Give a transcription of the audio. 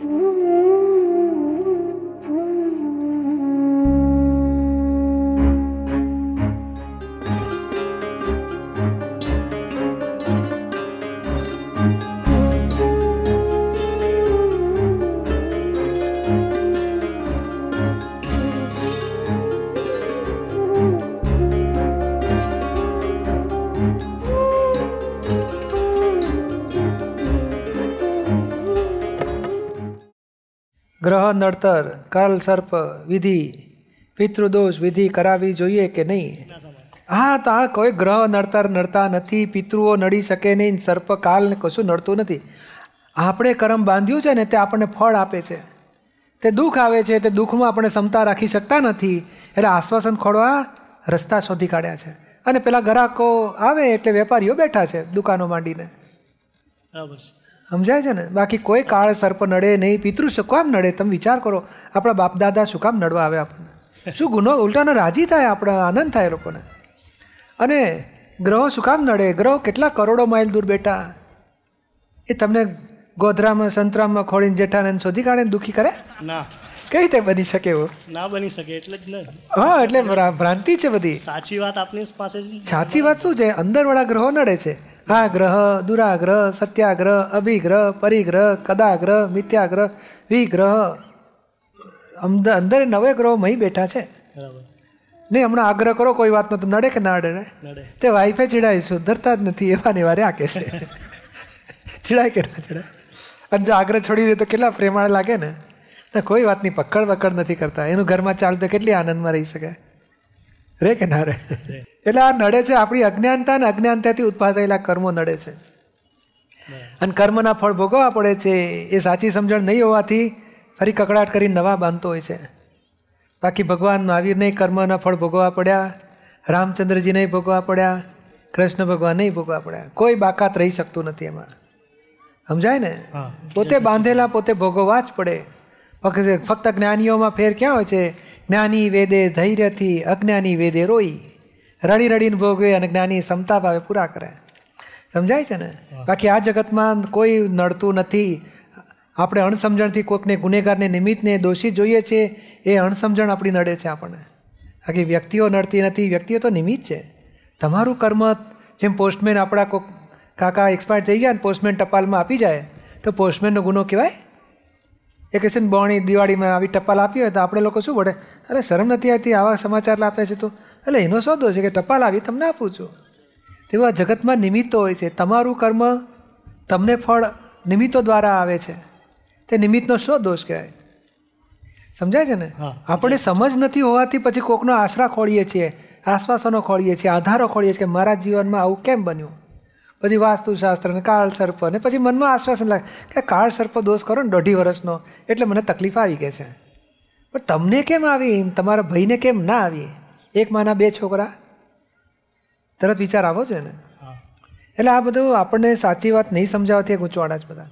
Mm-hmm. ગ્રહ નડતર, કાલ સર્પ વિધિ, પિતૃદોષ વિધિ કરાવી જોઈએ કે નહીં? હા, તો આ કોઈ ગ્રહ નડતર નડતા નથી, પિતૃઓ નડી શકે નહીં, સર્પ કાલ કશું નડતું નથી. આપણે કર્મ બાંધ્યું છે ને, તે આપણને ફળ આપે છે. તે દુઃખ આવે છે, તે દુઃખમાં આપણે ક્ષમતા રાખી શકતા નથી. એટલે આશ્વાસન ખોળવા રસ્તા શોધી કાઢ્યા છે. અને પેલા ગ્રાહકો આવે એટલે વેપારીઓ બેઠા છે દુકાનો માંડીને. બરાબર છે. સમજાય છે ને? બાકી કોઈ કાળ સર્પ નડે નહીં પિતૃ શું કામ નડે? તમે વિચાર કરો આપણા બાપ દાદા શું કામ નડવા આવે આપણને? શું ગુનો ઉલટાનો રાજી થાય આપણે આનંદ થાય લોકોને? અને ગ્રહો શું કામ નડે? ગ્રહો કેટલા કરોડો માઇલ દૂર બેઠા? એ તમને ગોધરામાં સંતરામમાં ખોળીને જેઠાને શોધી કાઢે દુઃખી કરે? ના. કઈ રીતે બની શકે એવું? ના બની શકે એટલે જ ને. હા એટલે ભ્રાંતિ છે બધી. સાચી વાત આપની પાસે સાચી વાત શું છે? અંદરવાળા ગ્રહો નડે છે. આ ગ્રહ દુરાગ્રહ સત્યાગ્રહ અભિગ્રહ પરિગ્રહ કદાગ્રહ મિથ્યાગ્રહ વિગ્રહ અંદર નવે ગ્રહો મહી બેઠા છે નહીં હમણાં આગ્રહ કરો કોઈ વાતનો તો નડે કે ના નડે તે વાઈફે ચીડાવીશું ધરતા જ નથી એવા ને વારે આ કે છે ચીડાય કે ના ચીડાય અને જો આગ્રહ છોડી દે તો કેટલા પ્રેમાળ લાગે ને કોઈ વાતની પકડ વકડ નથી કરતા એનું ઘરમાં ચાલતું કેટલી આનંદમાં રહી શકે? રે કે ના રે એટલે આ નડે છે આપણી અજ્ઞાનતા અને અજ્ઞાનતાથી ઉત્પાદેલા કર્મો નડે છે. અને કર્મના ફળ ભોગવવા પડે છે એ સાચી સમજણ નહીં હોવાથી ફરી કકડાટ કરી નવા બાંધતો હોય છે. બાકી ભગવાન મહાવીરને કર્મના ફળ ભોગવવા પડ્યા રામચંદ્રજી નહીં ભોગવવા પડ્યા કૃષ્ણ ભગવાન નહીં ભોગવવા પડ્યા. કોઈ બાકાત રહી શકતું નથી એમાં. સમજાય ને? પોતે બાંધેલા પોતે ભોગવવા જ પડે. ફક્ત જ્ઞાનીઓમાં ફેર ક્યાં હોય છે? જ્ઞાની વેદે ધૈર્યથી અજ્ઞાની વેદે રોઈ. રડી રડીને ભોગવે અને જ્ઞાની ક્ષમતા ભાવે પૂરા કરે. સમજાય છે ને? બાકી આ જગતમાં કોઈ નડતું નથી. આપણે અણસમજણથી કોઈકને ગુનેગારને નિમિત્તને દોષી જોઈએ છીએ એ અણસમજણ આપણી નડે છે આપણને. બાકી વ્યક્તિઓ નડતી નથી વ્યક્તિઓ તો નિમિત્ત છે. તમારું કર્મ જેમ પોસ્ટમેન આપણા કોઈક કાકા એક્સપાયર થઈ ગયા ને પોસ્ટમેન ટપાલમાં આપી જાય તો પોસ્ટમેનનો ગુનો કહેવાય? એ કહેશે ને બોણી દિવાળીમાં આવી ટપાલ આપી હોય તો આપણે લોકો શું બોલે? અરે શરમ નથી આવતી આવા સમાચાર આપે છે તો. એટલે એનો સોદો દોષ છે કે ટપાલ આવી તમને આપું છું. તેવું આ જગતમાં નિમિત્તો હોય છે. તમારું કર્મ તમને ફળ નિમિત્તો દ્વારા આવે છે. તે નિમિત્તનો શું દોષ કહેવાય. સમજાય છે ને. આપણે સમજ નથી હોવાથી પછી કોકનો આશરા ખોળીએ છીએ આશ્વાસનો ખોળીએ છીએ આધારો ખોળીએ છીએ કે મારા જીવનમાં આવું કેમ બન્યું? પછી વાસ્તુશાસ્ત્ર ને કાળ સર્પ ને પછી મનમાં આશ્વાસન લાગે કે કાળ સર્પ દોષ કરો ને દોઢી વર્ષનો એટલે મને તકલીફ આવી ગઈ છે. પણ તમને કેમ આવી? તમારા ભાઈને કેમ ના આવી? એક માના બે છોકરા? તરત વિચાર આવો છે ને? એટલે આ બધું આપણને સાચી વાત નહીં સમજાવતી ગૂંચવાડા જ બધા.